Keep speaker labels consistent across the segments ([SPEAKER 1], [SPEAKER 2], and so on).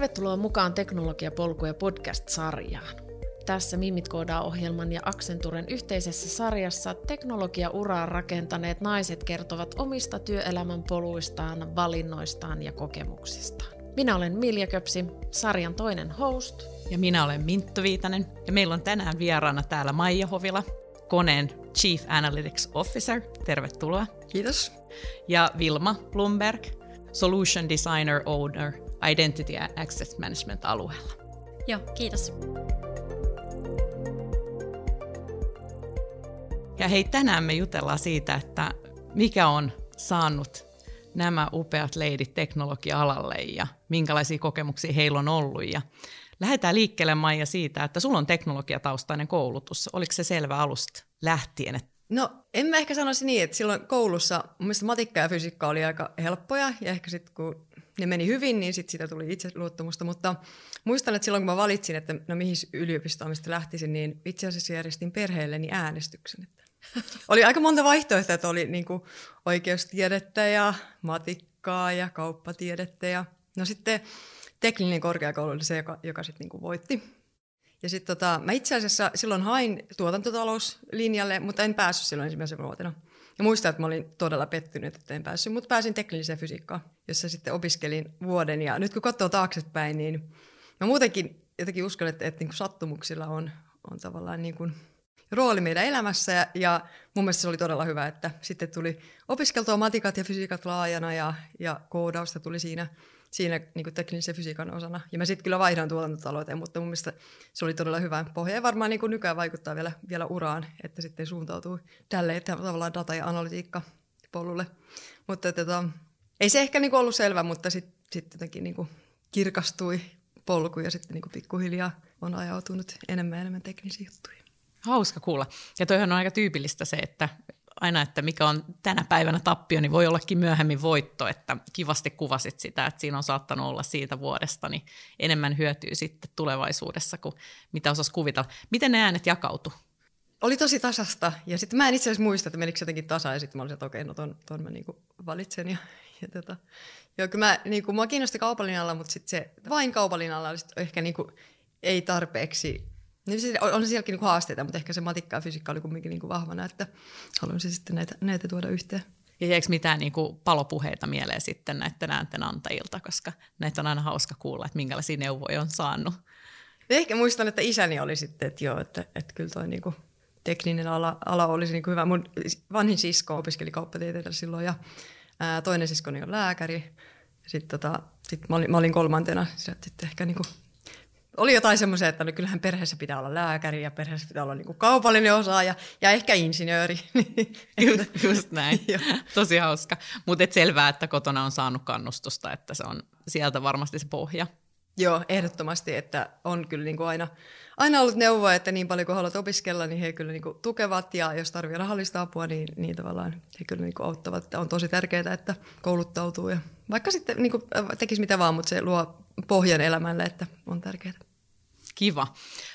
[SPEAKER 1] Tervetuloa mukaan Teknologiapolkuja podcast-sarjaan. Tässä Mimit koodaa ohjelman ja Accenturen yhteisessä sarjassa teknologiauraa rakentaneet naiset kertovat omista työelämän poluistaan, valinnoistaan ja kokemuksistaan. Minä olen Milja Köpsi, sarjan toinen host.
[SPEAKER 2] Ja minä olen Minttu Viitanen. Ja meillä on tänään vieraana täällä Maija Hovila, koneen Chief Analytics Officer. Tervetuloa.
[SPEAKER 3] Kiitos.
[SPEAKER 2] Ja Vilma Blumberg, Solution Designer Owner Identity Access Management alueella.
[SPEAKER 4] Joo, kiitos.
[SPEAKER 2] Ja hei, tänään me jutellaan siitä, että mikä on saanut nämä upeat leidit teknologia-alalle ja minkälaisia kokemuksia heillä on ollut. Ja lähdetään liikkeelle Maija siitä, että sulla on teknologiataustainen koulutus. Oliko se selvä alusta lähtien?
[SPEAKER 3] No en mä ehkä sanoisi niin, että silloin koulussa mun mielestä matikka ja fysiikka oli aika helppoja ja ehkä sitten kun ne meni hyvin, niin sit siitä tuli itseluottamusta, mutta muistan, että silloin kun mä valitsin, että no mihin yliopistoon mistä lähtisin, niin itse asiassa järjestin perheelleni äänestyksen. Että oli aika monta vaihtoehtoa, että oli niin kuin oikeustiedettä ja matikkaa ja kauppatiedettä ja no sitten tekninen korkeakoulu oli se, joka, joka sitten niin voitti. Ja sitten tota, mä itse asiassa silloin hain tuotantotalouslinjalle, mutta en päässyt silloin ensimmäisenä vuotena. Ja muistan, että mä olin todella pettynyt, että en päässyt, mutta pääsin tekniseen fysiikkaan, jossa sitten opiskelin vuoden. Ja nyt kun katsoo taaksepäin, niin mä muutenkin jotenkin uskon, että, että niin kuin sattumuksilla on, on tavallaan niin kuin rooli meidän elämässä. Ja, ja mun mielestä se oli todella hyvä, että sitten tuli opiskeltua matikat ja fysiikat laajana ja, ja koodausta tuli siinä – siinä niin kuin teknisen fysiikan osana. Ja mä sitten kyllä vaihdan tuotantotalouteen, mutta mun mielestä se oli todella hyvä pohja. Ja varmaan niin kuin nykyään vaikuttaa vielä, vielä uraan, että sitten suuntautuu tälle tavallaan data- ja analytiikka polulle. Mutta tota, ei se ehkä niin kuin ollut selvä, mutta sitten sit jotenkin niin kuin kirkastui polku ja sitten niin kuin pikkuhiljaa on ajautunut enemmän ja enemmän teknisiin juttuihin.
[SPEAKER 2] Hauska kuulla. Ja toihan on aika tyypillistä se, että aina, että mikä on tänä päivänä tappio, niin voi ollakin myöhemmin voitto, että kivasti kuvasit sitä, että siinä on saattanut olla siitä vuodesta, niin enemmän hyötyy sitten tulevaisuudessa kuin mitä osas kuvitella. Miten ne äänet jakautu?
[SPEAKER 3] Oli tosi tasasta, ja sitten mä en itse asiassa muista, että menikö jotenkin tasa, ja sitten mä olisin, että okei, no ton, ton mä niinku valitsen, ja, ja tota, joo, kyllä mä, niinku, mua kiinnosti kaupallinen alla, mutta sitten se vain kaupallinen alla oli ehkä niinku, ei tarpeeksi niin se, on, on sielläkin niin haasteita, mutta ehkä se matikka ja fysiikka oli kumminkin niin kuin vahvana, että haluaisin sitten näitä, näitä tuoda yhteen.
[SPEAKER 2] Ja jäikö mitään niin kuin palopuheita mieleen sitten näiden äänten antajilta, koska näitä on aina hauska kuulla, että minkälaisia neuvoja on saanut.
[SPEAKER 3] Ehkä muistan, että isäni oli sitten, että joo, että, että kyllä toi niin kuin tekninen ala, ala olisi niin kuin hyvä. Mun vanhin sisko opiskeli kauppatieteitä silloin ja ää, toinen siskoni on lääkäri. Sitten tota, sit mä, olin, mä olin kolmantena, sitten ehkä niin kuin oli jotain semmoisia, että no kyllähän perheessä pitää olla lääkäri ja perheessä pitää olla niinku kaupallinen osaaja ja ehkä insinööri.
[SPEAKER 2] just, just näin. Tosi hauska. Mutta et selvää, että kotona on saanut kannustusta, että se on sieltä varmasti se pohja.
[SPEAKER 3] Joo, ehdottomasti, että on kyllä niin kuin aina, aina ollut neuvoa, että niin paljon kuin haluat opiskella, niin he kyllä niin kuin tukevat ja jos tarvitsee rahallista apua, niin, niin tavallaan he kyllä niin kuin auttavat. Että on tosi tärkeää, että kouluttautuu ja vaikka sitten niin kuin tekisi mitä vaan, mutta se luo pohjan elämälle, että on tärkeää.
[SPEAKER 2] Kiva.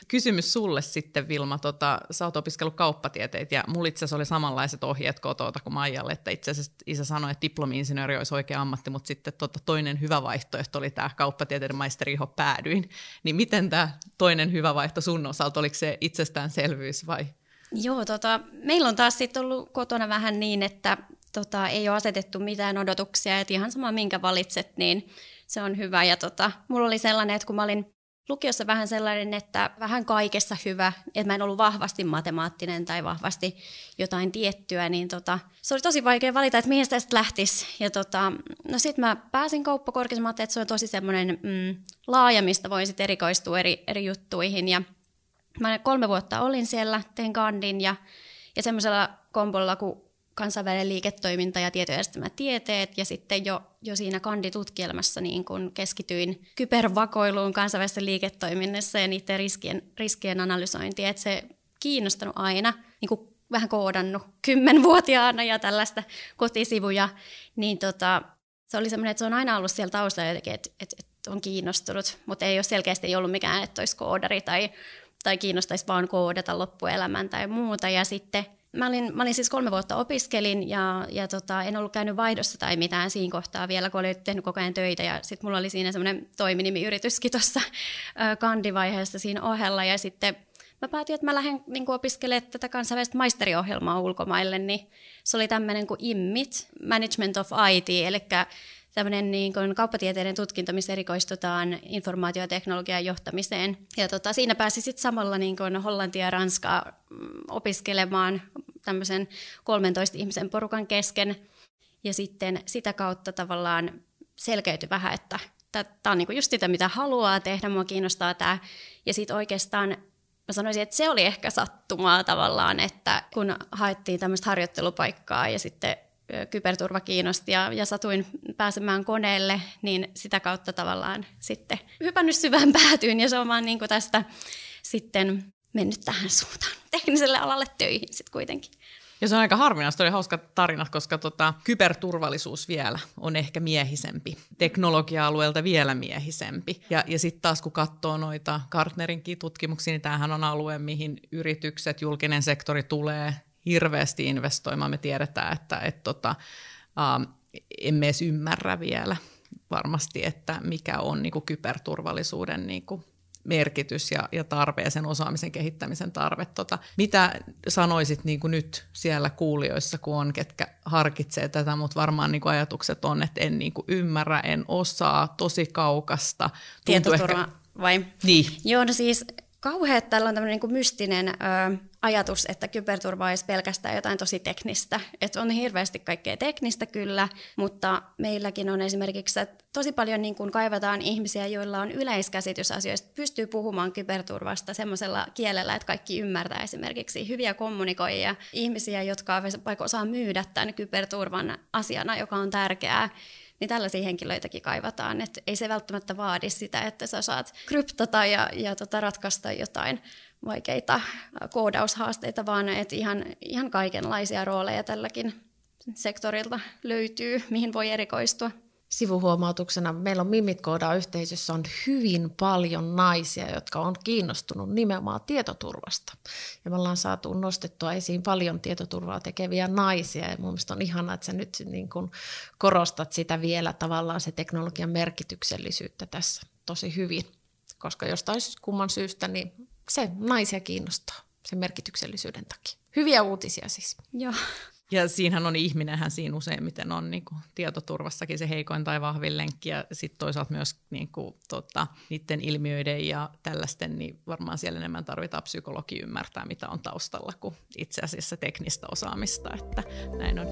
[SPEAKER 2] Kysymys sulle sitten, Vilma. Tota, sä oot opiskellut kauppatieteitä ja mulla itse asiassa oli samanlaiset ohjeet kotota kuin Maijalle, että itse asiassa isä sanoi, että diplomi-insinööri olisi oikea ammatti, mutta sitten tota, toinen hyvä vaihtoehto oli tämä kauppatieteiden maisteri, johon päädyin. Niin miten tämä toinen hyvä vaihto sun osalta, oliko se itsestäänselvyys vai?
[SPEAKER 4] Joo, tota, meillä on taas sitten ollut kotona vähän niin, että tota, ei ole asetettu mitään odotuksia, että ihan sama minkä valitset, niin se on hyvä. Ja tota, mulla oli sellainen, että kun mä olin lukiossa vähän sellainen, että vähän kaikessa hyvä, että mä en ollut vahvasti matemaattinen tai vahvasti jotain tiettyä, niin tota, se oli tosi vaikea valita, että mihin sitä lähtisi. Ja tota, no sitten mä pääsin kauppakorkeassa, että se on tosi semmoinen mm, laaja, mistä voi sitten erikoistua eri, eri juttuihin. Ja mä kolme vuotta olin siellä, tein kandin ja, ja semmoisella kombolla, kun kansainvälinen liiketoiminta ja tieteet ja sitten jo, jo siinä kanditutkielmassa niin kun keskityin kybervakoiluun kansainvälisessä liiketoiminnassa ja niiden riskien, riskien analysointiin, että se kiinnostanut aina, niin kuin vähän koodannut kymmenvuotiaana ja tällaista kotisivuja, niin tota, se oli semmoinen, että se on aina ollut siellä taustalla jotenkin, että, että, että on kiinnostunut, mutta ei ole selkeästi ollut mikään, että olisi koodari tai, tai kiinnostaisi vaan koodata loppuelämän tai muuta. Ja sitten Mä olin, mä olin siis kolme vuotta opiskelin ja, ja tota, en ollut käynyt vaihdossa tai mitään siinä kohtaa vielä, kun olin tehnyt koko ajan töitä. Ja sitten mulla oli siinä semmoinen toiminimiyrityskin tuossa kandivaiheessa siinä ohella. Ja sitten mä päätin, että mä lähden niin opiskelemaan tätä kansainvälistä maisteriohjelmaa ulkomaille. Niin se oli tämmöinen kuin IMMIT, Management of IT, eli tämmöinen niin kuin kauppatieteiden tutkinto, missä erikoistutaan informaatioteknologian johtamiseen. Ja tota, siinä pääsi sitten samalla niin kuin Hollantia ja Ranskaa mm, opiskelemaan tämmöisen 13 ihmisen porukan kesken. Ja sitten sitä kautta tavallaan selkeytyi vähän, että tämä on niin just sitä, mitä haluaa tehdä, mua kiinnostaa tämä. Ja sitten oikeastaan mä sanoisin, että se oli ehkä sattumaa tavallaan, että kun haettiin tämmöistä harjoittelupaikkaa ja sitten kyberturva kiinnosti ja, ja satuin pääsemään koneelle, niin sitä kautta tavallaan sitten hypännyt syvään päätyyn ja se on vaan niin kuin tästä sitten mennyt tähän suuntaan tekniselle alalle töihin sitten kuitenkin.
[SPEAKER 2] Ja se on aika harvinaista, oli hauska tarina, koska tota, kyberturvallisuus vielä on ehkä miehisempi, teknologia-alueelta vielä miehisempi. Ja, ja sitten taas kun katsoo noita Gartnerinkin tutkimuksia, niin tämähän on alue, mihin yritykset, julkinen sektori tulee hirveästi investoimaan. Me tiedetään, että et tota, uh, emme edes ymmärrä vielä varmasti, että mikä on niin kuin kyberturvallisuuden niin kuin merkitys ja, ja tarve ja sen osaamisen kehittämisen tarve. Tota, mitä sanoisit niin kuin nyt siellä kuulijoissa, kun on, ketkä harkitsee tätä, mutta varmaan niin kuin ajatukset on, että en niin kuin ymmärrä, en osaa, tosi kaukasta.
[SPEAKER 4] Tietoturva ehkä... vai?
[SPEAKER 2] Niin.
[SPEAKER 4] Joo, no siis kauhean, että tällä on tämmöinen niin mystinen ö, ajatus, että kyberturva olisi pelkästään jotain tosi teknistä. Että on hirveästi kaikkea teknistä kyllä, mutta meilläkin on esimerkiksi, että tosi paljon niin kuin kaivataan ihmisiä, joilla on yleiskäsitys asioista, pystyy puhumaan kyberturvasta semmoisella kielellä, että kaikki ymmärtää esimerkiksi hyviä kommunikoijia, ihmisiä, jotka vaikka osaa myydä tämän kyberturvan asiana, joka on tärkeää niin tällaisia henkilöitäkin kaivataan. Et ei se välttämättä vaadi sitä, että sä saat kryptata ja, ja tota ratkaista jotain vaikeita koodaushaasteita, vaan että ihan, ihan kaikenlaisia rooleja tälläkin sektorilta löytyy, mihin voi erikoistua
[SPEAKER 1] sivuhuomautuksena, meillä on Mimit yhteisössä on hyvin paljon naisia, jotka on kiinnostunut nimenomaan tietoturvasta. Ja me ollaan saatu nostettua esiin paljon tietoturvaa tekeviä naisia, ja mun on ihana, että sä nyt niin kun korostat sitä vielä tavallaan se teknologian merkityksellisyyttä tässä tosi hyvin. Koska jostain kumman syystä, niin se naisia kiinnostaa sen merkityksellisyyden takia. Hyviä uutisia siis.
[SPEAKER 4] Joo.
[SPEAKER 2] Ja siinähän on ihminenhän siinä useimmiten on niin kuin, tietoturvassakin se heikoin tai vahvin lenkki ja sitten toisaalta myös niin kuin, tota, niiden ilmiöiden ja tällaisten, niin varmaan siellä enemmän tarvitaan psykologi ymmärtää, mitä on taustalla kuin itse asiassa teknistä osaamista, että näin on.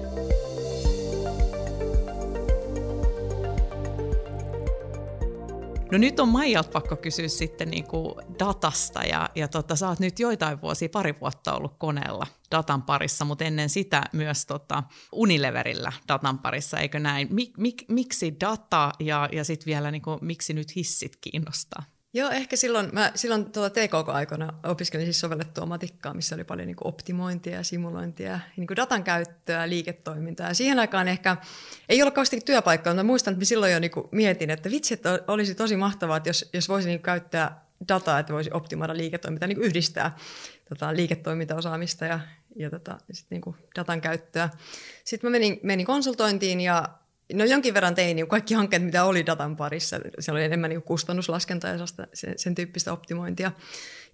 [SPEAKER 2] No nyt on Maijalta pakko kysyä sitten niin kuin datasta ja, ja tota, sä oot nyt joitain vuosia, pari vuotta ollut koneella datan parissa, mutta ennen sitä myös tota Unileverillä datan parissa, eikö näin? Mik, mik, miksi data ja, ja sitten vielä niin kuin, miksi nyt hissit kiinnostaa?
[SPEAKER 3] Joo, ehkä silloin, mä silloin tuolla TKK-aikana opiskelin siis sovellettua matikkaa, missä oli paljon niin kuin optimointia, simulointia, niin kuin datan käyttöä, liiketoimintaa. Ja siihen aikaan ehkä ei ollut kauheasti työpaikkaa, mutta muistan, että silloin jo niin kuin mietin, että vitsi, että olisi tosi mahtavaa, että jos, jos voisi niin käyttää dataa, että voisi optimoida liiketoimintaa, niin kuin yhdistää tota, liiketoimintaosaamista ja, ja, tota, sit niin kuin datan käyttöä. Sitten mä menin, menin konsultointiin ja No jonkin verran tein niin kaikki hankkeet, mitä oli datan parissa. Se oli enemmän niin kustannuslaskentaa ja sen, sen tyyppistä optimointia.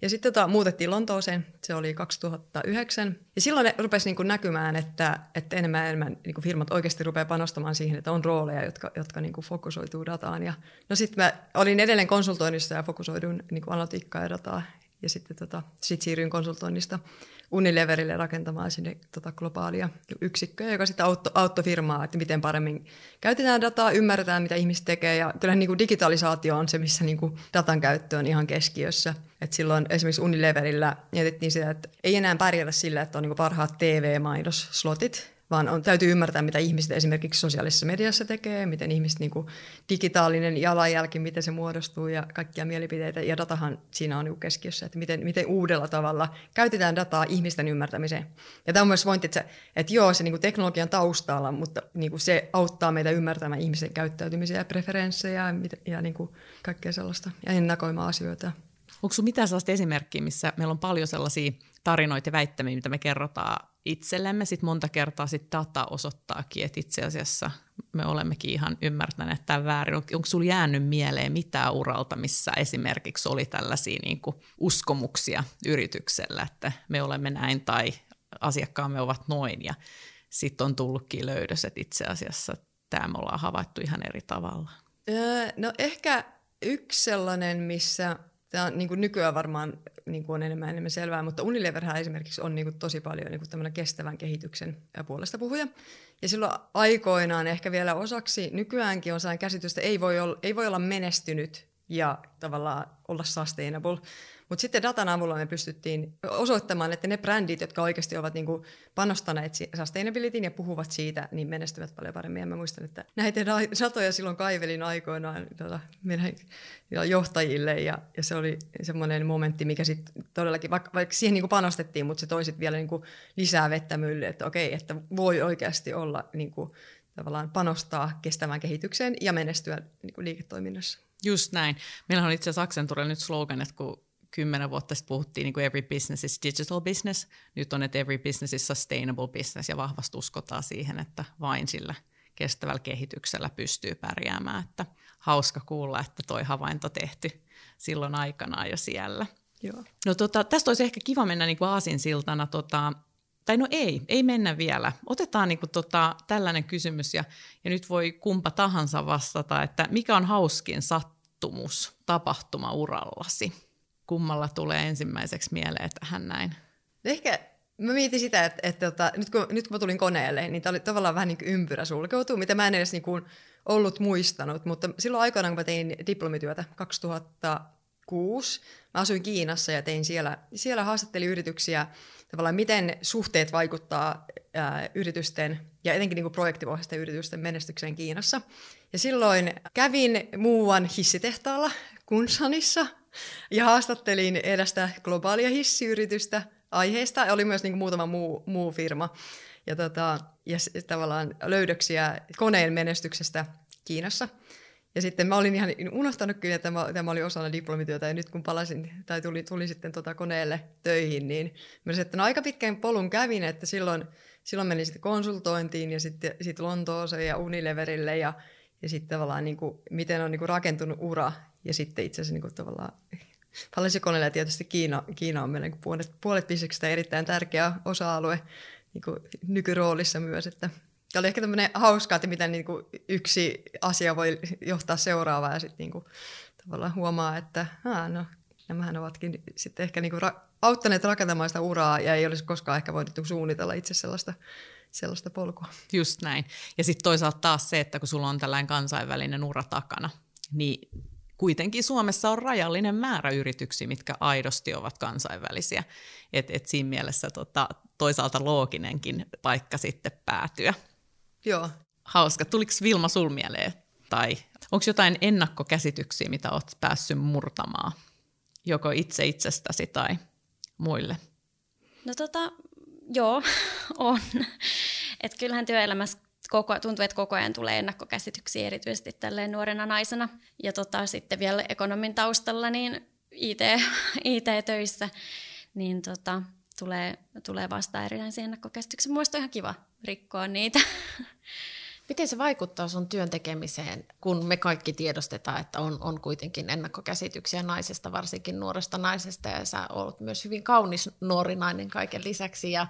[SPEAKER 3] Ja sitten tota, muutettiin Lontooseen, se oli 2009. Ja silloin rupesi niin kuin näkymään, että, että enemmän ja enemmän niin kuin firmat oikeasti rupeaa panostamaan siihen, että on rooleja, jotka, jotka niin kuin fokusoituu dataan. Ja, no sitten mä olin edelleen konsultoinnissa ja fokusoidun niin kuin analytiikkaa ja dataa. Ja sitten tota, sit siirryin konsultoinnista Unileverille rakentamaan sinne tota globaalia yksikköä, joka sitten auttoi, auttoi firmaa, että miten paremmin käytetään dataa, ymmärretään, mitä ihmiset tekee. Ja kyllä niin kuin digitalisaatio on se, missä niin kuin datan käyttö on ihan keskiössä. Et silloin esimerkiksi Unileverillä mietittiin sitä, että ei enää pärjätä sillä, että on niin parhaat TV-mainosslotit, vaan on, täytyy ymmärtää, mitä ihmiset esimerkiksi sosiaalisessa mediassa tekee, miten ihmiset niin kuin, digitaalinen jalanjälki, miten se muodostuu ja kaikkia mielipiteitä. Ja datahan siinä on niin keskiössä, että miten, miten uudella tavalla käytetään dataa ihmisten ymmärtämiseen. Ja tämä on myös pointti, että, se, että joo, se niin kuin teknologian taustalla, mutta niin kuin se auttaa meitä ymmärtämään ihmisen käyttäytymisiä ja preferenssejä ja, ja niin kuin kaikkea sellaista ja ennakoimaan asioita
[SPEAKER 2] Onko sinulla mitään sellaista esimerkkiä, missä meillä on paljon sellaisia tarinoita ja väittämiä, mitä me kerrotaan itsellemme, sitten monta kertaa sit data osoittaakin, että itse asiassa me olemmekin ihan ymmärtäneet tämän väärin. On, onko sinulla jäänyt mieleen mitään uralta, missä esimerkiksi oli tällaisia niin kuin uskomuksia yrityksellä, että me olemme näin tai asiakkaamme ovat noin ja sitten on tullutkin löydös, että itse asiassa tämä me ollaan havaittu ihan eri tavalla.
[SPEAKER 3] Öö, no ehkä yksi sellainen, missä Tämä on niin kuin nykyään varmaan niin kuin on enemmän enemmän selvää, mutta Unileverhän esimerkiksi on niin kuin tosi paljon niin kuin kestävän kehityksen puolesta puhuja. Ja silloin aikoinaan ehkä vielä osaksi nykyäänkin on sellainen käsitys, että ei voi olla, ei voi olla menestynyt ja tavallaan olla sustainable, mutta sitten datan avulla me pystyttiin osoittamaan, että ne brändit, jotka oikeasti ovat niinku panostaneet sustainabilityin ja puhuvat siitä, niin menestyvät paljon paremmin. Ja mä muistan, että näitä satoja silloin kaivelin aikoinaan tota, meidän johtajille ja, ja se oli semmoinen momentti, mikä sitten todellakin, vaikka, vaikka siihen niinku panostettiin, mutta se toi sit vielä niinku lisää vettä myllyyn, että okei, että voi oikeasti olla niinku, tavallaan panostaa kestävään kehitykseen ja menestyä niinku liiketoiminnassa.
[SPEAKER 2] Just näin. Meillä on itse asiassa Accenturella nyt slogan, että kun kymmenen vuotta sitten puhuttiin niin kuin every business is digital business. Nyt on, että every business is sustainable business ja vahvasti uskotaan siihen, että vain sillä kestävällä kehityksellä pystyy pärjäämään. Että hauska kuulla, että toi havainto tehty silloin aikanaan jo siellä.
[SPEAKER 3] Joo.
[SPEAKER 2] No tota, tästä olisi ehkä kiva mennä niin kuin aasinsiltana, tota, tai no ei, ei mennä vielä. Otetaan niin kuin tota, tällainen kysymys ja, ja nyt voi kumpa tahansa vastata, että mikä on hauskin sattumus tapahtuma urallasi? kummalla tulee ensimmäiseksi mieleen tähän näin?
[SPEAKER 3] Ehkä mä mietin sitä, että, että, että tota, nyt, kun, nyt kun mä tulin koneelle, niin tämä oli tavallaan vähän niin kuin ympyrä sulkeutuu, mitä mä en edes niin kuin ollut muistanut. Mutta silloin aikanaan, kun mä tein diplomityötä 2006, mä asuin Kiinassa ja tein siellä, siellä haastattelin yrityksiä tavallaan, miten suhteet vaikuttaa ää, yritysten ja etenkin niin kuin projektipohjaisten yritysten menestykseen Kiinassa. Ja silloin kävin muuan hissitehtaalla Kunsanissa – ja haastattelin edestä globaalia hissiyritystä aiheesta. Oli myös niin muutama muu, muu firma. Ja, tota, ja tavallaan löydöksiä koneen menestyksestä Kiinassa. Ja sitten mä olin ihan unohtanut kyllä, että tämä, tämä oli osana diplomityötä, ja nyt kun palasin, tai tuli, tuli sitten tota koneelle töihin, niin mä että no aika pitkän polun kävin, että silloin, silloin menin sitten konsultointiin, ja sitten, sitten Lontooseen ja Unileverille, ja, ja sitten tavallaan niin kuin, miten on niin kuin rakentunut ura, ja sitten itse asiassa niin kuin tavallaan ja tietysti Kiina, Kiina on meillä niin puolet, puolet erittäin tärkeä osa-alue niin kuin nykyroolissa myös. Että ja oli ehkä tämmöinen hauskaa, että miten niin kuin yksi asia voi johtaa seuraavaan ja sitten niin kuin, tavallaan huomaa, että aa, no, nämähän ovatkin sitten ehkä niin kuin ra- auttaneet rakentamaan sitä uraa ja ei olisi koskaan ehkä voinut suunnitella itse sellaista sellaista polkua.
[SPEAKER 2] Just näin. Ja sitten toisaalta taas se, että kun sulla on tällainen kansainvälinen ura takana, niin kuitenkin Suomessa on rajallinen määrä yrityksiä, mitkä aidosti ovat kansainvälisiä. Et, et siinä mielessä tota, toisaalta looginenkin paikka sitten päätyä.
[SPEAKER 3] Joo.
[SPEAKER 2] Hauska. Tuliko Vilma sul mieleen? Tai onko jotain ennakkokäsityksiä, mitä olet päässyt murtamaan? Joko itse itsestäsi tai muille?
[SPEAKER 4] No tota, joo, on. Et kyllähän työelämässä koko, tuntuu, että koko ajan tulee ennakkokäsityksiä erityisesti tälleen nuorena naisena. Ja tota, sitten vielä ekonomin taustalla niin IT, IT-töissä, niin tota, tulee, tulee vastaan erilaisia ennakkokäsityksiä. Mielestäni on ihan kiva rikkoa niitä.
[SPEAKER 1] Miten se vaikuttaa sun työn tekemiseen, kun me kaikki tiedostetaan, että on, on kuitenkin ennakkokäsityksiä naisesta, varsinkin nuoresta naisesta, ja sä olet myös hyvin kaunis nuori nainen kaiken lisäksi, ja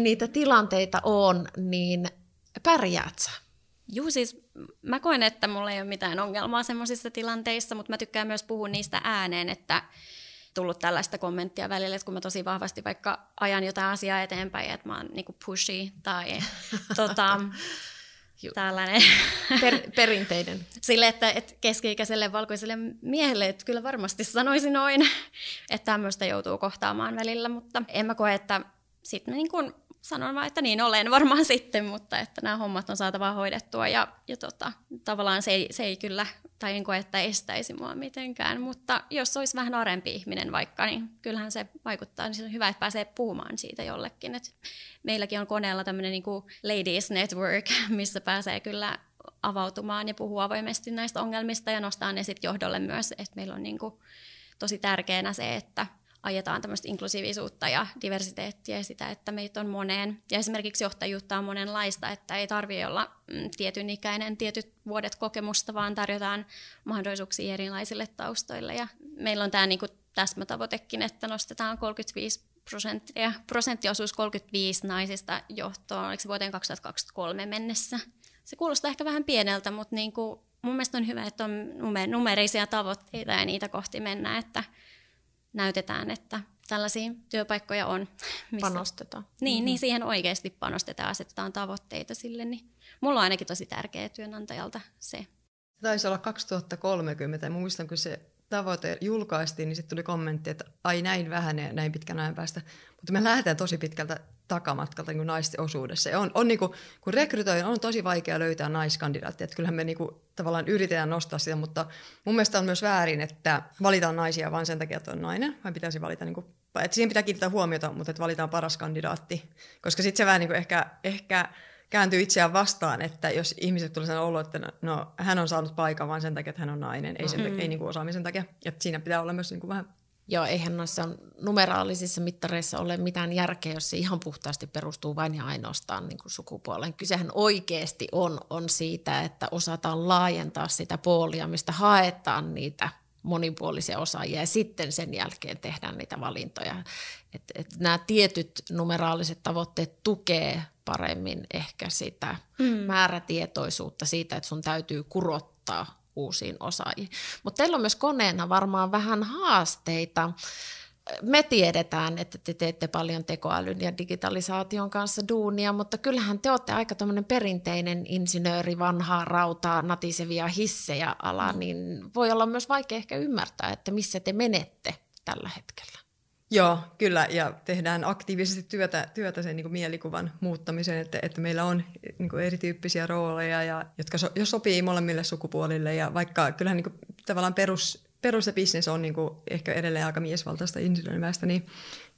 [SPEAKER 1] niitä tilanteita on, niin pärjäät sä?
[SPEAKER 4] Juu, siis mä koen, että mulla ei ole mitään ongelmaa semmoisissa tilanteissa, mutta mä tykkään myös puhua niistä ääneen, että tullut tällaista kommenttia välillä, että kun mä tosi vahvasti vaikka ajan jotain asiaa eteenpäin, että mä oon niinku pushy tai tota, tällainen.
[SPEAKER 1] Per, perinteinen.
[SPEAKER 4] Sille, että, että keski-ikäiselle valkoiselle miehelle, että kyllä varmasti sanoisin noin, että tämmöistä joutuu kohtaamaan välillä, mutta en mä koe, että sitten niin sanon vaan, että niin olen varmaan sitten, mutta että nämä hommat on saatava hoidettua ja, ja tota, tavallaan se ei, se ei kyllä, tai en koe, että estäisi mua mitenkään, mutta jos olisi vähän arempi ihminen vaikka, niin kyllähän se vaikuttaa, niin se on hyvä, että pääsee puhumaan siitä jollekin. Et meilläkin on koneella tämmöinen niin Ladies Network, missä pääsee kyllä avautumaan ja puhua avoimesti näistä ongelmista ja nostaa ne sitten johdolle myös, että meillä on niin kuin tosi tärkeänä se, että ajetaan tämmöistä inklusiivisuutta ja diversiteettiä ja sitä, että meitä on moneen. Ja esimerkiksi johtajuutta on monenlaista, että ei tarvitse olla mm, tietyn ikäinen, tietyt vuodet kokemusta, vaan tarjotaan mahdollisuuksia erilaisille taustoille. Ja meillä on tämä niin kuin täsmätavoitekin, että nostetaan 35 prosenttia, prosenttiosuus 35 naisista johtoon, oliko se vuoteen 2023 mennessä. Se kuulostaa ehkä vähän pieneltä, mutta niin kuin, mun mielestä on hyvä, että on numerisia tavoitteita ja niitä kohti mennään, että näytetään, että tällaisia työpaikkoja on.
[SPEAKER 1] Missä, panostetaan.
[SPEAKER 4] Niin, mm-hmm. niin siihen oikeasti panostetaan, asetetaan tavoitteita sille. Niin mulla on ainakin tosi tärkeä työnantajalta se.
[SPEAKER 3] Taisi olla 2030. Muistan, kun se tavoite julkaistiin, niin sitten tuli kommentti, että ai näin vähän ja näin pitkän ajan päästä. Mutta me lähdetään tosi pitkältä takamatkalta niin naisten osuudessa. Ja on, on niin kuin, kun rekrytoin, on tosi vaikea löytää naiskandidaattia. Että kyllähän me niin kuin, tavallaan yritetään nostaa sitä, mutta mun mielestä on myös väärin, että valitaan naisia vain sen takia, että on nainen. Vai pitäisi valita, niin kuin, että siihen pitää kiinnittää huomiota, mutta että valitaan paras kandidaatti. Koska sitten se vähän niin kuin ehkä, ehkä kääntyy itseään vastaan, että jos ihmiset tulee sanoa että no, no, hän on saanut paikan vain sen takia, että hän on nainen, ei, sen mm. ei niin kuin osaamisen takia. Että siinä pitää olla myös niin kuin vähän
[SPEAKER 1] Joo, eihän noissa numeraalisissa mittareissa ole mitään järkeä, jos se ihan puhtaasti perustuu vain ja ainoastaan niin kuin sukupuoleen. Kysehän oikeasti on, on siitä, että osataan laajentaa sitä poolia, mistä haetaan niitä monipuolisia osaajia ja sitten sen jälkeen tehdään niitä valintoja. Et, et nämä tietyt numeraaliset tavoitteet tukee paremmin ehkä sitä mm. määrätietoisuutta siitä, että sun täytyy kurottaa uusiin osaajiin. Mutta teillä on myös koneena varmaan vähän haasteita. Me tiedetään, että te teette paljon tekoälyn ja digitalisaation kanssa duunia, mutta kyllähän te olette aika perinteinen insinööri, vanhaa rautaa, natisevia hissejä ala, mm. niin voi olla myös vaikea ehkä ymmärtää, että missä te menette tällä hetkellä.
[SPEAKER 3] Joo, kyllä, ja tehdään aktiivisesti työtä, työtä sen niin kuin mielikuvan muuttamiseen, että, että meillä on niin kuin erityyppisiä rooleja, ja, jotka so, jos sopii molemmille sukupuolille, ja vaikka kyllähän niin kuin, tavallaan perus, perus ja business on niin kuin, ehkä edelleen aika miesvaltaista insinöörimäistä, niin,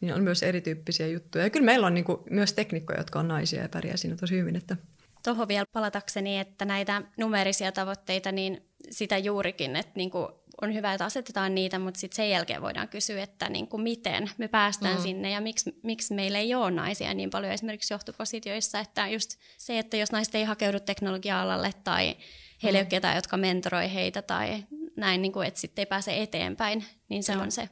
[SPEAKER 3] niin on myös erityyppisiä juttuja. Ja kyllä meillä on niin kuin, myös teknikkoja, jotka on naisia ja pärjää siinä tosi hyvin. Että...
[SPEAKER 4] Tuohon vielä palatakseni, että näitä numerisia tavoitteita, niin sitä juurikin, että niin kuin on hyvä, että asetetaan niitä, mutta sitten sen jälkeen voidaan kysyä, että niin kuin miten me päästään mm. sinne ja miksi, miksi meillä ei ole naisia niin paljon esimerkiksi johtopositioissa, että just se, että jos naiset ei hakeudu teknologia-alalle tai heillä mm. ei ole ketään, jotka mentoroi heitä tai näin, niin kuin, että sitten ei pääse eteenpäin, niin se Kyllä. on se,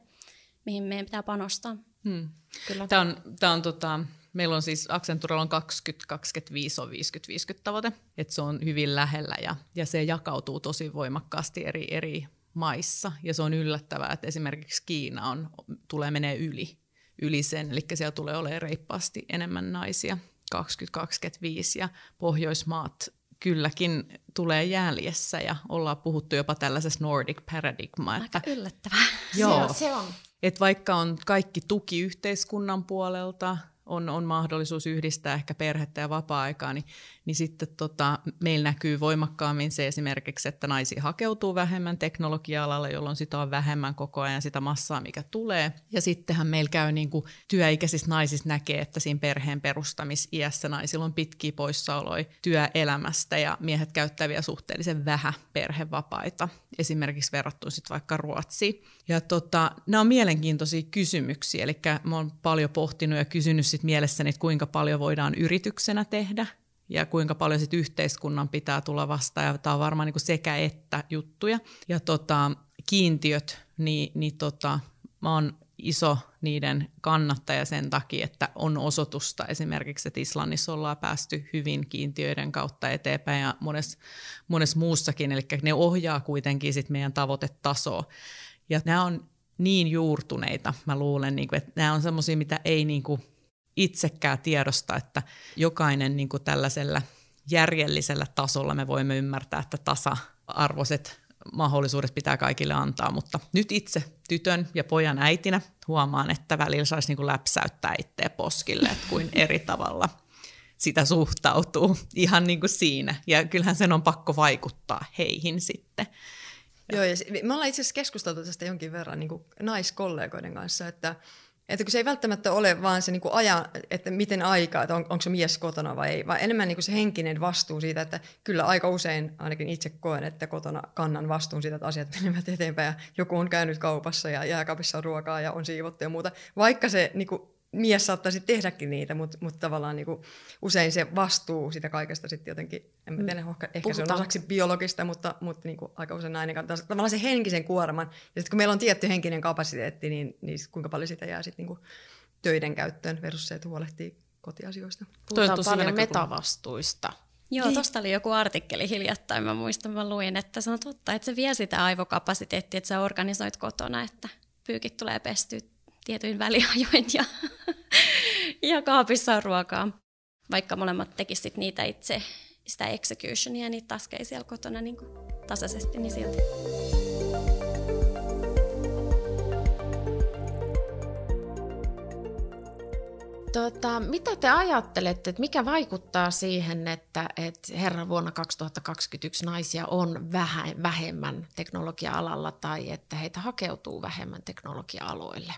[SPEAKER 4] mihin meidän pitää panostaa.
[SPEAKER 2] Hmm. Kyllä. Tämä on, tämä on tota, meillä on siis Accenturella on 20, 25 on 50, 50 tavoite, että se on hyvin lähellä ja, ja se jakautuu tosi voimakkaasti eri, eri maissa. Ja se on yllättävää, että esimerkiksi Kiina on, tulee menee yli, yli sen, eli siellä tulee olemaan reippaasti enemmän naisia 2025 ja Pohjoismaat kylläkin tulee jäljessä ja ollaan puhuttu jopa tällaisessa Nordic Paradigma.
[SPEAKER 4] Että, Aika yllättävää.
[SPEAKER 1] Joo, se on.
[SPEAKER 2] Että vaikka on kaikki tuki yhteiskunnan puolelta, on, on mahdollisuus yhdistää ehkä perhettä ja vapaa-aikaa, niin, niin sitten tota, meillä näkyy voimakkaammin se esimerkiksi, että naisia hakeutuu vähemmän teknologia-alalle, jolloin sitä on vähemmän koko ajan sitä massaa, mikä tulee. Ja sittenhän meillä käy niin kuin työikäisissä naisissa näkee, että siinä perheen perustamisiässä naisilla on pitkiä poissaoloja työelämästä ja miehet käyttää vielä suhteellisen vähän perhevapaita, esimerkiksi verrattuna sitten vaikka Ruotsiin. Ja tota, nämä on mielenkiintoisia kysymyksiä, eli mä oon paljon pohtinut ja kysynyt sit mielessäni, että kuinka paljon voidaan yrityksenä tehdä ja kuinka paljon sit yhteiskunnan pitää tulla vastaan. Tämä on varmaan niin sekä että juttuja. Ja tota, kiintiöt, niin, niin tota, mä oon iso niiden kannattaja sen takia, että on osoitusta esimerkiksi, että Islannissa ollaan päästy hyvin kiintiöiden kautta eteenpäin ja monessa, monessa muussakin, eli ne ohjaa kuitenkin sit meidän tavoitetasoa. Ja nämä on niin juurtuneita, mä luulen, niin kuin, että nämä on semmoisia, mitä ei niin kuin itsekään tiedosta, että jokainen niin kuin tällaisella järjellisellä tasolla me voimme ymmärtää, että tasa-arvoiset mahdollisuudet pitää kaikille antaa, mutta nyt itse tytön ja pojan äitinä huomaan, että välillä saisi niin kuin läpsäyttää itseä poskille, että kuin eri tavalla sitä suhtautuu ihan niin kuin siinä. Ja kyllähän sen on pakko vaikuttaa heihin sitten.
[SPEAKER 3] Joo, ja me ollaan itse asiassa keskusteltu tästä jonkin verran niin kuin naiskollegoiden kanssa, että että kun se ei välttämättä ole vaan se niin kuin aja, että miten aikaa, että on, onko se mies kotona vai ei, vaan enemmän niin kuin se henkinen vastuu siitä, että kyllä aika usein ainakin itse koen, että kotona kannan vastuun siitä, että asiat menevät eteenpäin ja joku on käynyt kaupassa ja jääkaapissa on ruokaa ja on siivottu ja muuta. Vaikka se niin kuin mies saattaisi tehdäkin niitä, mutta, mutta tavallaan niin kuin, usein se vastuu sitä kaikesta sitten jotenkin, en mä tiedä, ehkä Puhutaan. se on osaksi biologista, mutta, mutta niin kuin, aika usein nainen kantaa tavallaan se henkisen kuorman. Ja sitten kun meillä on tietty henkinen kapasiteetti, niin, niin kuinka paljon sitä jää sitten niin töiden käyttöön versus se, että huolehtii kotiasioista.
[SPEAKER 1] Puhutaan paljon metavastuista.
[SPEAKER 4] Joo, niin. tuosta oli joku artikkeli hiljattain, mä muistan, mä luin, että se on totta, että se vie sitä aivokapasiteettia, että sä organisoit kotona, että pyykit tulee pestyä tietyin väliajoin ja, ja kaapissa on ruokaa. Vaikka molemmat tekisivät niitä itse, sitä executionia, niitä taskeja siellä kotona niin kuin tasaisesti, niin silti.
[SPEAKER 1] Tota, mitä te ajattelette, että mikä vaikuttaa siihen, että, että herra vuonna 2021 naisia on vähän, vähemmän teknologia-alalla tai että heitä hakeutuu vähemmän teknologia-aloille?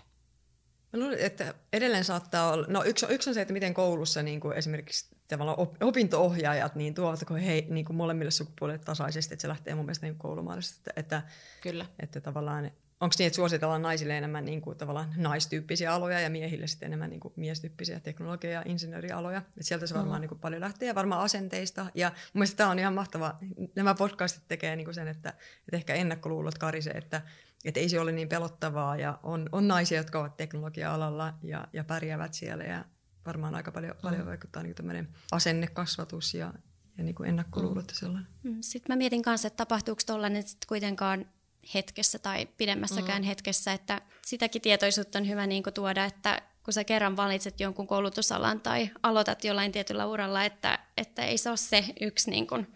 [SPEAKER 3] Mä luulen, että edelleen saattaa olla, no yksi, yksi on se, että miten koulussa niin kuin esimerkiksi tavallaan opinto-ohjaajat niin tuovatko he niin kuin molemmille sukupuolille tasaisesti, että se lähtee mun mielestä niin koulumaailmasta, että, että,
[SPEAKER 1] Kyllä.
[SPEAKER 3] että tavallaan onko niin, että suositellaan naisille enemmän niin kuin, tavallaan naistyyppisiä aloja ja miehille sitten enemmän niin kuin, miestyyppisiä teknologia- ja insinöörialoja. Et sieltä se varmaan mm. niin kuin, paljon lähtee ja varmaan asenteista. Ja mun mielestä tämä on ihan mahtava. Nämä podcastit tekee niin kuin sen, että, että ehkä ennakkoluulot karisee, että että ei se ole niin pelottavaa ja on, on naisia, jotka ovat teknologia-alalla ja, ja pärjäävät siellä ja varmaan aika paljon, mm. paljon vaikuttaa niin tämmöinen asennekasvatus ja, ja niin kuin ennakkoluulot ja sellainen.
[SPEAKER 4] Mm. Sitten mä mietin kanssa, että tapahtuuko tuollainen kuitenkaan hetkessä tai pidemmässäkään mm. hetkessä, että sitäkin tietoisuutta on hyvä niin kuin tuoda, että kun sä kerran valitset jonkun koulutusalan tai aloitat jollain tietyllä uralla, että, että ei se ole se yksi niin kuin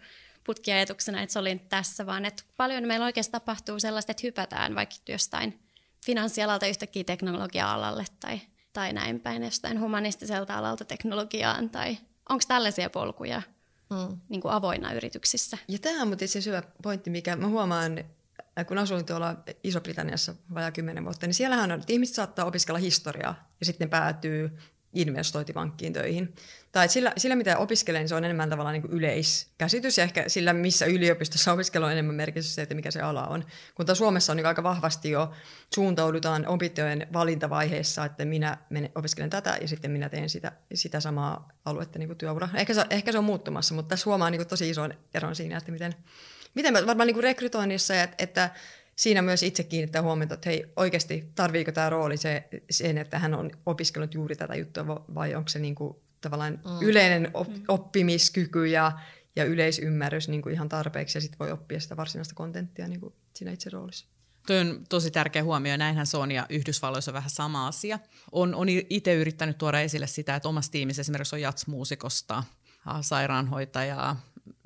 [SPEAKER 4] putkiajatuksena, että se oli tässä, vaan että paljon meillä oikeasti tapahtuu sellaista, että hypätään vaikka jostain finanssialalta yhtäkkiä teknologia-alalle tai, tai näin päin, jostain humanistiselta alalta teknologiaan, tai onko tällaisia polkuja mm. niin kuin avoinna yrityksissä?
[SPEAKER 3] Ja tämä on mutta itse hyvä pointti, mikä mä huomaan, kun asuin tuolla Iso-Britanniassa vajaa kymmenen vuotta, niin siellähän on, että ihmiset saattaa opiskella historiaa ja sitten päätyy investointipankkiin töihin. Tai sillä, sillä mitä opiskelen, niin se on enemmän tavallaan niin kuin yleiskäsitys ja ehkä sillä, missä yliopistossa opiskelu on enemmän merkitys se, että mikä se ala on. Kun Suomessa on niin aika vahvasti jo suuntaudutaan opintojen valintavaiheessa, että minä menen, opiskelen tätä ja sitten minä teen sitä, sitä samaa aluetta niin työura. Ehkä se, ehkä se on muuttumassa, mutta tässä huomaa niin tosi ison eron siinä, että miten, miten varmaan niin rekrytoinnissa, että, että siinä myös itse kiinnittää huomiota, että hei, oikeasti tarviiko tämä rooli se, sen, että hän on opiskellut juuri tätä juttua vai onko se niin kuin tavallaan mm. yleinen op- mm. oppimiskyky ja, ja yleisymmärrys niin kuin ihan tarpeeksi ja sitten voi oppia sitä varsinaista kontenttia niin kuin siinä itse roolissa.
[SPEAKER 2] Tuo on tosi tärkeä huomio, näinhän se on ja Yhdysvalloissa on vähän sama asia. On, on itse yrittänyt tuoda esille sitä, että omassa tiimissä esimerkiksi on jatsmuusikosta, sairaanhoitajaa,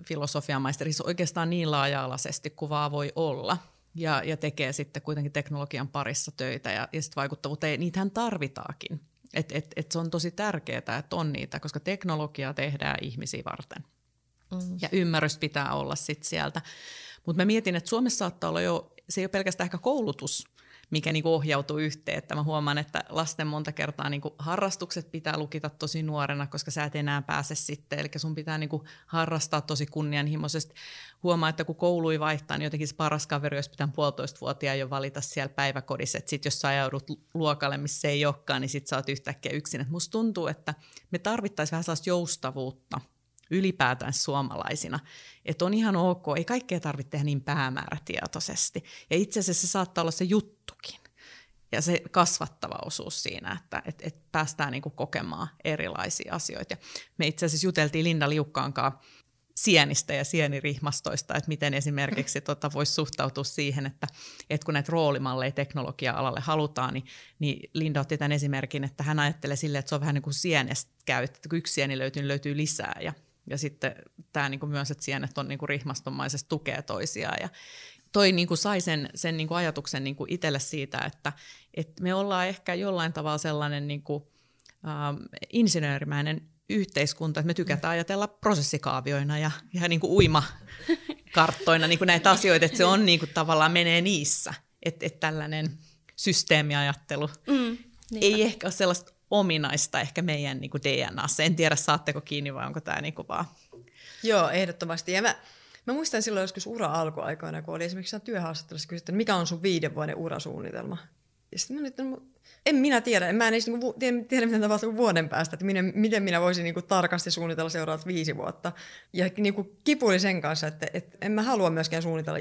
[SPEAKER 2] filosofiamaisteri, se oikeastaan niin laaja-alaisesti kuin vaan voi olla – ja, ja tekee sitten kuitenkin teknologian parissa töitä ja, ja sitten vaikuttavuutta, niitähän tarvitaakin. Et, et, et se on tosi tärkeää, että on niitä, koska teknologiaa tehdään ihmisiä varten. Mm. Ja ymmärrys pitää olla sitten sieltä. Mutta mä mietin, että Suomessa saattaa olla jo, se ei ole pelkästään ehkä koulutus, mikä niin ohjautuu yhteen. Että mä huomaan, että lasten monta kertaa niin harrastukset pitää lukita tosi nuorena, koska sä et enää pääse sitten. Eli sun pitää niin harrastaa tosi kunnianhimoisesti. Huomaa, että kun koului vaihtaa, niin jotenkin se paras kaveri, jos pitää puolitoistavuotiaan jo valita siellä päiväkodissa. Että sit jos sä ajaudut luokalle, missä ei olekaan, niin sit sä oot yhtäkkiä yksin. Et musta tuntuu, että me tarvittaisiin vähän sellaista joustavuutta – ylipäätään suomalaisina, että on ihan ok, ei kaikkea tarvitse tehdä niin päämäärätietoisesti. Ja itse asiassa se saattaa olla se juttukin ja se kasvattava osuus siinä, että et, et päästään niinku kokemaan erilaisia asioita. Ja me itse asiassa juteltiin Linda Liukkaankaan sienistä ja sienirihmastoista, että miten esimerkiksi tota voisi suhtautua siihen, että, että kun näitä roolimalleja teknologia-alalle halutaan, niin, niin Linda otti tämän esimerkin, että hän ajattelee sille, että se on vähän niin kuin sienestä käy, että kun yksi sieni löytyy, niin löytyy lisää ja ja sitten tämä niin myös, että sienet on niin kuin rihmastomaisesti tukee toisiaan. Ja toi niin kuin sai sen, sen niin kuin ajatuksen niin kuin itselle siitä, että, että me ollaan ehkä jollain tavalla sellainen niin kuin, äh, insinöörimäinen yhteiskunta, että me tykätään ajatella prosessikaavioina ja, ja niin kuin uimakarttoina niin kuin näitä asioita, että se on niin kuin tavallaan menee niissä, että, että tällainen systeemiajattelu. Mm ei ehkä ole sellaista ominaista ehkä meidän niin DNAssa. En tiedä, saatteko kiinni vai onko tämä niin vaan...
[SPEAKER 3] Joo, ehdottomasti. Ja mä, mä muistan silloin joskus ura alkuaikoina, kun oli esimerkiksi työhaastattelussa kysytty, mikä on sun viiden vuoden urasuunnitelma. Ja sitten mä nyt, en minä tiedä, mä en niinku tiedä, miten tapahtuu vuoden päästä, että miten, miten minä voisin niinku tarkasti suunnitella seuraavat viisi vuotta. Ja niinku kipuili sen kanssa, että et en mä halua myöskään suunnitella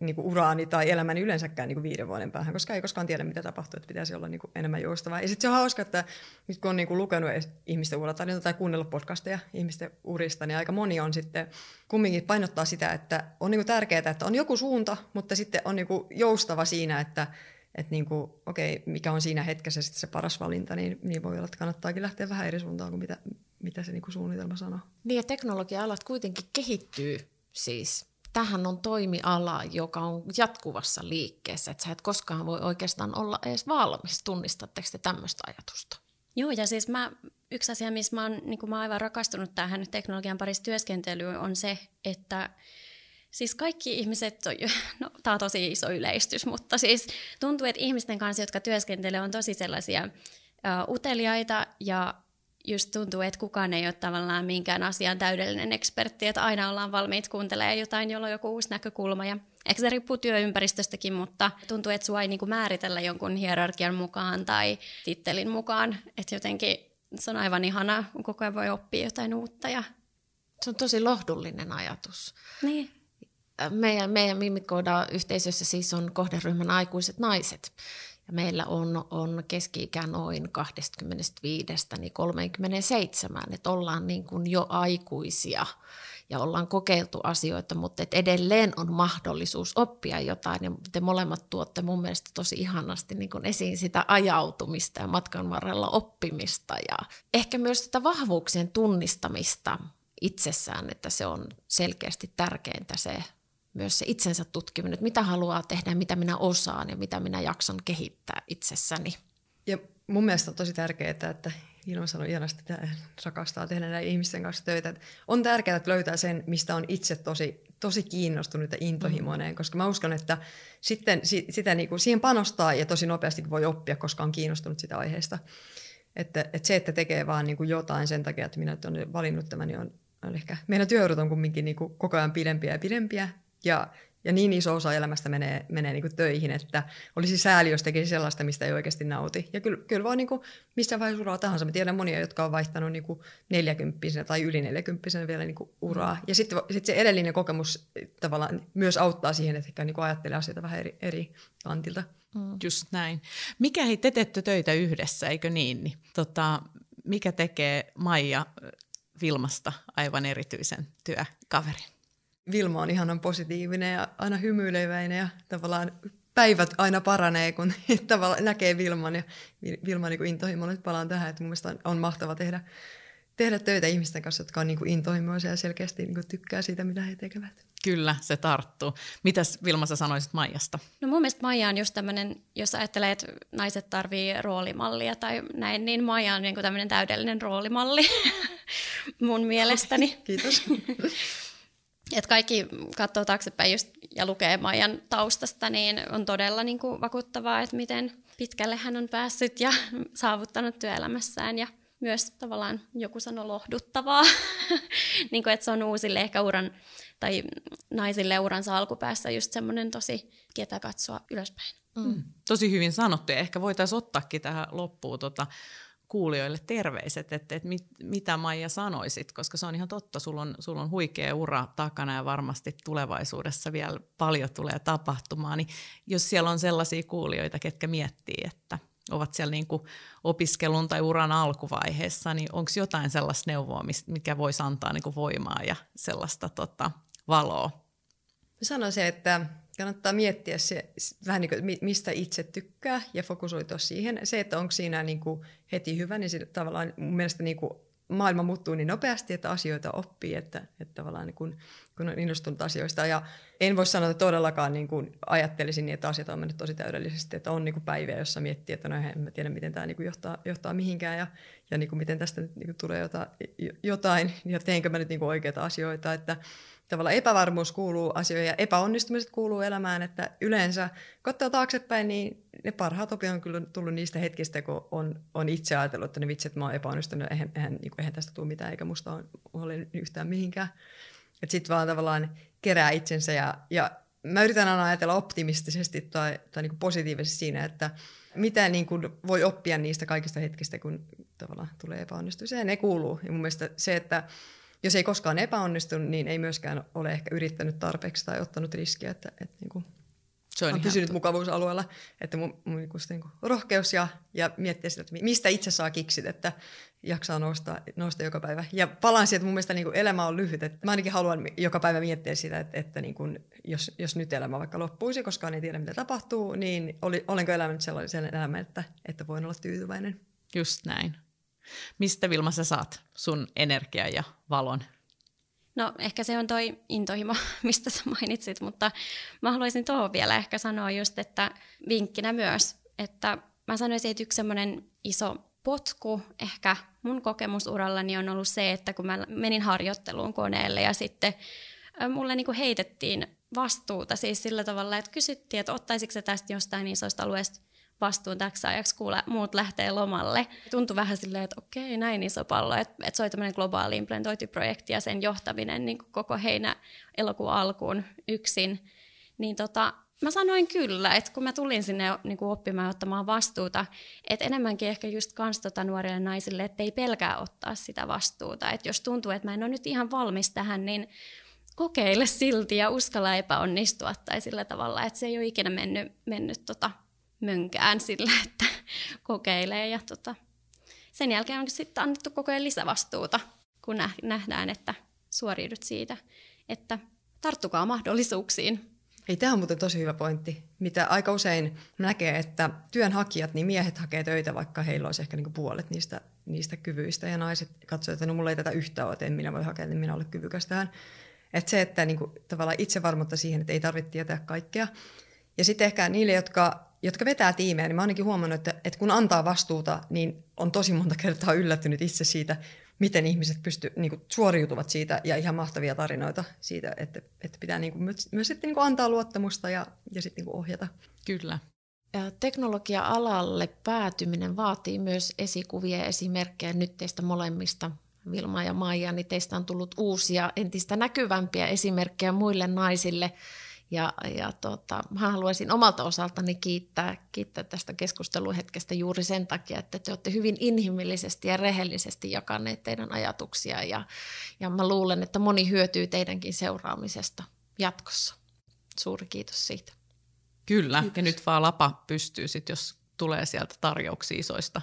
[SPEAKER 3] niinku uraani tai elämäni yleensäkään niinku viiden vuoden päähän, koska ei koskaan tiedä, mitä tapahtuu, että pitäisi olla niinku enemmän joustavaa. Ja sitten se on hauska, että nyt kun on niinku lukenut ihmisten uratarjonta tai kuunnellut podcasteja ihmisten urista, niin aika moni on sitten kumminkin painottaa sitä, että on niinku tärkeää, että on joku suunta, mutta sitten on niinku joustava siinä, että että niin kuin, okei, mikä on siinä hetkessä sitten se paras valinta, niin, niin voi olla, että kannattaakin lähteä vähän eri suuntaan kuin mitä, mitä se niin kuin suunnitelma sanoo.
[SPEAKER 1] Niin ja teknologia-alat kuitenkin kehittyy siis. Tähän on toimiala, joka on jatkuvassa liikkeessä, että sä et koskaan voi oikeastaan olla edes valmis. Tunnistatteko te tämmöistä ajatusta?
[SPEAKER 4] Joo, ja siis mä, yksi asia, missä mä oon, niin mä oon aivan rakastunut tähän teknologian parissa työskentelyyn, on se, että Siis kaikki ihmiset, on, no tämä on tosi iso yleistys, mutta siis tuntuu, että ihmisten kanssa, jotka työskentelee, on tosi sellaisia uh, uteliaita ja just tuntuu, että kukaan ei ole tavallaan minkään asian täydellinen ekspertti, että aina ollaan valmiit kuuntelemaan jotain, jolla on joku uusi näkökulma. Ja ehkä se riippuu työympäristöstäkin, mutta tuntuu, että sua ei niinku määritellä jonkun hierarkian mukaan tai tittelin mukaan. Että jotenkin se on aivan ihana, kun koko ajan voi oppia jotain uutta. Ja...
[SPEAKER 1] Se on tosi lohdullinen ajatus.
[SPEAKER 4] Niin
[SPEAKER 1] meidän, meidän Mimikooda yhteisössä siis on kohderyhmän aikuiset naiset. Ja meillä on, on keski-ikä noin 25 niin 37, että ollaan niin kuin jo aikuisia ja ollaan kokeiltu asioita, mutta et edelleen on mahdollisuus oppia jotain ja te molemmat tuotte mun mielestä tosi ihanasti niin kuin esiin sitä ajautumista ja matkan varrella oppimista ja ehkä myös sitä vahvuuksien tunnistamista itsessään, että se on selkeästi tärkeintä se myös se itsensä tutkiminen, että mitä haluaa tehdä, mitä minä osaan ja mitä minä jaksan kehittää itsessäni.
[SPEAKER 3] Ja mun mielestä on tosi tärkeää, että Ilma sanoi ihanasti, että rakastaa tehdä näiden ihmisten kanssa töitä. Että on tärkeää, että löytää sen, mistä on itse tosi, tosi kiinnostunut ja intohimoinen, mm. koska mä uskon, että sitten sitä niin kuin siihen panostaa ja tosi nopeasti voi oppia, koska on kiinnostunut sitä aiheesta. Että, että se, että tekee vaan niin kuin jotain sen takia, että minä olen valinnut tämän, niin on, on ehkä, meidän työurut on kumminkin niin kuin koko ajan pidempiä ja pidempiä, ja, ja niin iso osa elämästä menee, menee niin kuin töihin, että olisi sääli, jos tekisi sellaista, mistä ei oikeasti nauti. Ja kyllä, kyllä vaan niin kuin missä vaiheessa uraa tahansa. Mä tiedän monia, jotka on vaihtanut niin kuin 40 tai yli 40 vielä niin kuin uraa. Ja sitten sit se edellinen kokemus tavallaan myös auttaa siihen, että ehkä niin kuin ajattelee asioita vähän eri, eri kantilta.
[SPEAKER 2] Mm. Just näin. Mikä hei, te teette töitä yhdessä, eikö niin? niin tota, mikä tekee Maija Vilmasta aivan erityisen työkaverin?
[SPEAKER 3] Vilma on ihanan positiivinen ja aina hymyileväinen ja tavallaan päivät aina paranee, kun tavallaan näkee Vilman ja Vilma niin intohimoinen. Nyt palaan tähän, että mun mielestä on, mahtava tehdä, tehdä töitä ihmisten kanssa, jotka on niin intohimoisia ja selkeästi niin tykkää siitä, mitä he tekevät.
[SPEAKER 2] Kyllä, se tarttuu. Mitäs Vilma sä sanoisit Maijasta?
[SPEAKER 4] No mun mielestä Maija on just tämmöinen, jos ajattelee, että naiset tarvii roolimallia tai näin, niin Maija on niin tämmöinen täydellinen roolimalli mun mielestäni.
[SPEAKER 3] Kiitos.
[SPEAKER 4] Et kaikki katsoo taaksepäin just ja lukee Maijan taustasta, niin on todella niin kuin vakuuttavaa, että miten pitkälle hän on päässyt ja saavuttanut työelämässään ja myös tavallaan joku sanoi lohduttavaa, niin kuin, että se on uusille ehkä uran tai naisille uransa alkupäässä just semmoinen tosi ketä katsoa ylöspäin.
[SPEAKER 2] Mm. Tosi hyvin sanottu ja ehkä voitaisiin ottaakin tähän loppuun tota, kuulijoille terveiset, että, että mit, mitä Maija sanoisit, koska se on ihan totta, sulla on, sulla on huikea ura takana ja varmasti tulevaisuudessa vielä paljon tulee tapahtumaan, niin jos siellä on sellaisia kuulijoita, ketkä miettii, että ovat siellä niin kuin opiskelun tai uran alkuvaiheessa, niin onko jotain sellaista neuvoa, mikä voisi antaa niin kuin voimaa ja sellaista tota, valoa?
[SPEAKER 3] Sanoisin, että kannattaa miettiä se, vähän niin kuin, mistä itse tykkää ja fokusoitua siihen. Se, että onko siinä niin kuin heti hyvä, niin se, tavallaan mun mielestä niin kuin maailma muuttuu niin nopeasti, että asioita oppii, että, että tavallaan niin kun, kun on innostunut asioista. Ja en voi sanoa, että todellakaan niin kuin ajattelisin niin, että asiat on mennyt tosi täydellisesti, että on niin kuin päiviä, jossa miettii, että no en mä tiedä, miten tämä niin kuin johtaa, johtaa mihinkään ja, ja niin kuin miten tästä nyt niin kuin tulee jotain, jotain ja teenkö mä nyt niin kuin oikeita asioita. Että, tavallaan epävarmuus kuuluu asioihin ja epäonnistumiset kuuluu elämään, että yleensä katsoo taaksepäin, niin ne parhaat opit on kyllä tullut niistä hetkistä, kun on, on itse ajatellut, että ne vitsit, mä oon epäonnistunut, eihän, eihän, niin eihän tästä tule mitään, eikä musta ole, yhtään mihinkään. Että sitten vaan tavallaan kerää itsensä ja, ja mä yritän aina ajatella optimistisesti tai, tai niin positiivisesti siinä, että mitä niin kuin voi oppia niistä kaikista hetkistä, kun tavallaan tulee epäonnistumisia. Ne kuuluu. Ja mun mielestä se, että jos ei koskaan epäonnistu, niin ei myöskään ole ehkä yrittänyt tarpeeksi tai ottanut riskiä, että, että niin kuin se on, on pysynyt totta. mukavuusalueella. Että mun, mun niin niin kuin rohkeus ja, ja miettiä sitä, että mistä itse saa kiksit, että jaksaa nousta, nousta joka päivä. Ja palaan siihen, että mun mielestä niin kuin elämä on lyhyt. Että mä ainakin haluan joka päivä miettiä sitä, että, että niin kuin, jos, jos nyt elämä vaikka loppuisi, koska ei tiedä mitä tapahtuu, niin oli, olenko elänyt sellaisen elämän, että, että voin olla tyytyväinen.
[SPEAKER 2] Just näin. Mistä Vilma sä saat sun energia ja valon?
[SPEAKER 4] No ehkä se on toi intohimo, mistä sä mainitsit, mutta mä haluaisin tuohon vielä ehkä sanoa just, että vinkkinä myös, että mä sanoisin, että yksi semmoinen iso potku ehkä mun kokemusurallani on ollut se, että kun mä menin harjoitteluun koneelle ja sitten mulle niin kuin heitettiin vastuuta siis sillä tavalla, että kysyttiin, että ottaisiko se tästä jostain isoista alueesta vastuun täksi ajaksi, kuule, muut lähtee lomalle. Tuntui vähän silleen, että okei, näin iso pallo, että, että se oli tämmöinen globaali implementointiprojekti ja sen johtaminen niin koko heinä elokuun alkuun yksin. Niin tota, mä sanoin kyllä, että kun mä tulin sinne niin kuin oppimaan ottamaan vastuuta, että enemmänkin ehkä just kans tota nuorille naisille, että ei pelkää ottaa sitä vastuuta. Että jos tuntuu, että mä en ole nyt ihan valmis tähän, niin kokeile silti ja uskalla epäonnistua tai sillä tavalla, että se ei ole ikinä mennyt, mennyt tota mönkään sillä, että kokeilee. Ja tota, sen jälkeen on sitten annettu koko ajan lisävastuuta, kun nähdään, että suoriudut siitä, että tarttukaa mahdollisuuksiin.
[SPEAKER 3] Ei, tämä on muuten tosi hyvä pointti, mitä aika usein näkee, että työnhakijat, niin miehet hakee töitä, vaikka heillä olisi ehkä niinku puolet niistä, niistä kyvyistä, ja naiset katsoo, että no mulla ei tätä yhtä ole, en minä voi hakea, että minä olen kyvykäs tähän. Että se, että niinku, tavallaan itsevarmuutta siihen, että ei tarvitse tietää kaikkea. Ja sitten ehkä niille, jotka jotka vetää tiimejä, niin mä ainakin huomannut, että, että kun antaa vastuuta, niin on tosi monta kertaa yllättynyt itse siitä, miten ihmiset pysty, niin kuin, suoriutuvat siitä ja ihan mahtavia tarinoita siitä, että, että pitää niin kuin, myös, myös sitten, niin kuin, antaa luottamusta ja, ja sitten niin kuin, ohjata.
[SPEAKER 2] Kyllä.
[SPEAKER 1] Teknologia-alalle päätyminen vaatii myös esikuvia ja esimerkkejä nyt teistä molemmista. Vilma ja Maija, niin teistä on tullut uusia, entistä näkyvämpiä esimerkkejä muille naisille – ja, ja tota, mä haluaisin omalta osaltani kiittää, kiittää tästä keskusteluhetkestä juuri sen takia, että te olette hyvin inhimillisesti ja rehellisesti jakaneet teidän ajatuksia ja, ja mä luulen, että moni hyötyy teidänkin seuraamisesta jatkossa. Suuri kiitos siitä.
[SPEAKER 2] Kyllä, kiitos. ja nyt vaan lapa pystyy sit, jos tulee sieltä tarjouksia isoista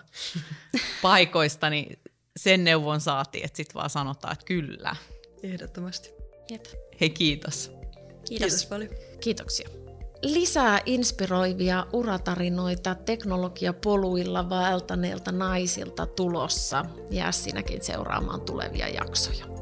[SPEAKER 2] paikoista, niin sen neuvon saatiin, että sitten vaan sanotaan, että kyllä.
[SPEAKER 3] Ehdottomasti.
[SPEAKER 4] Jep.
[SPEAKER 2] Hei kiitos.
[SPEAKER 3] Kiitos. Kiitos paljon.
[SPEAKER 1] Kiitoksia. Lisää inspiroivia uratarinoita teknologiapoluilla vaeltaneilta naisilta tulossa. Jää sinäkin seuraamaan tulevia jaksoja.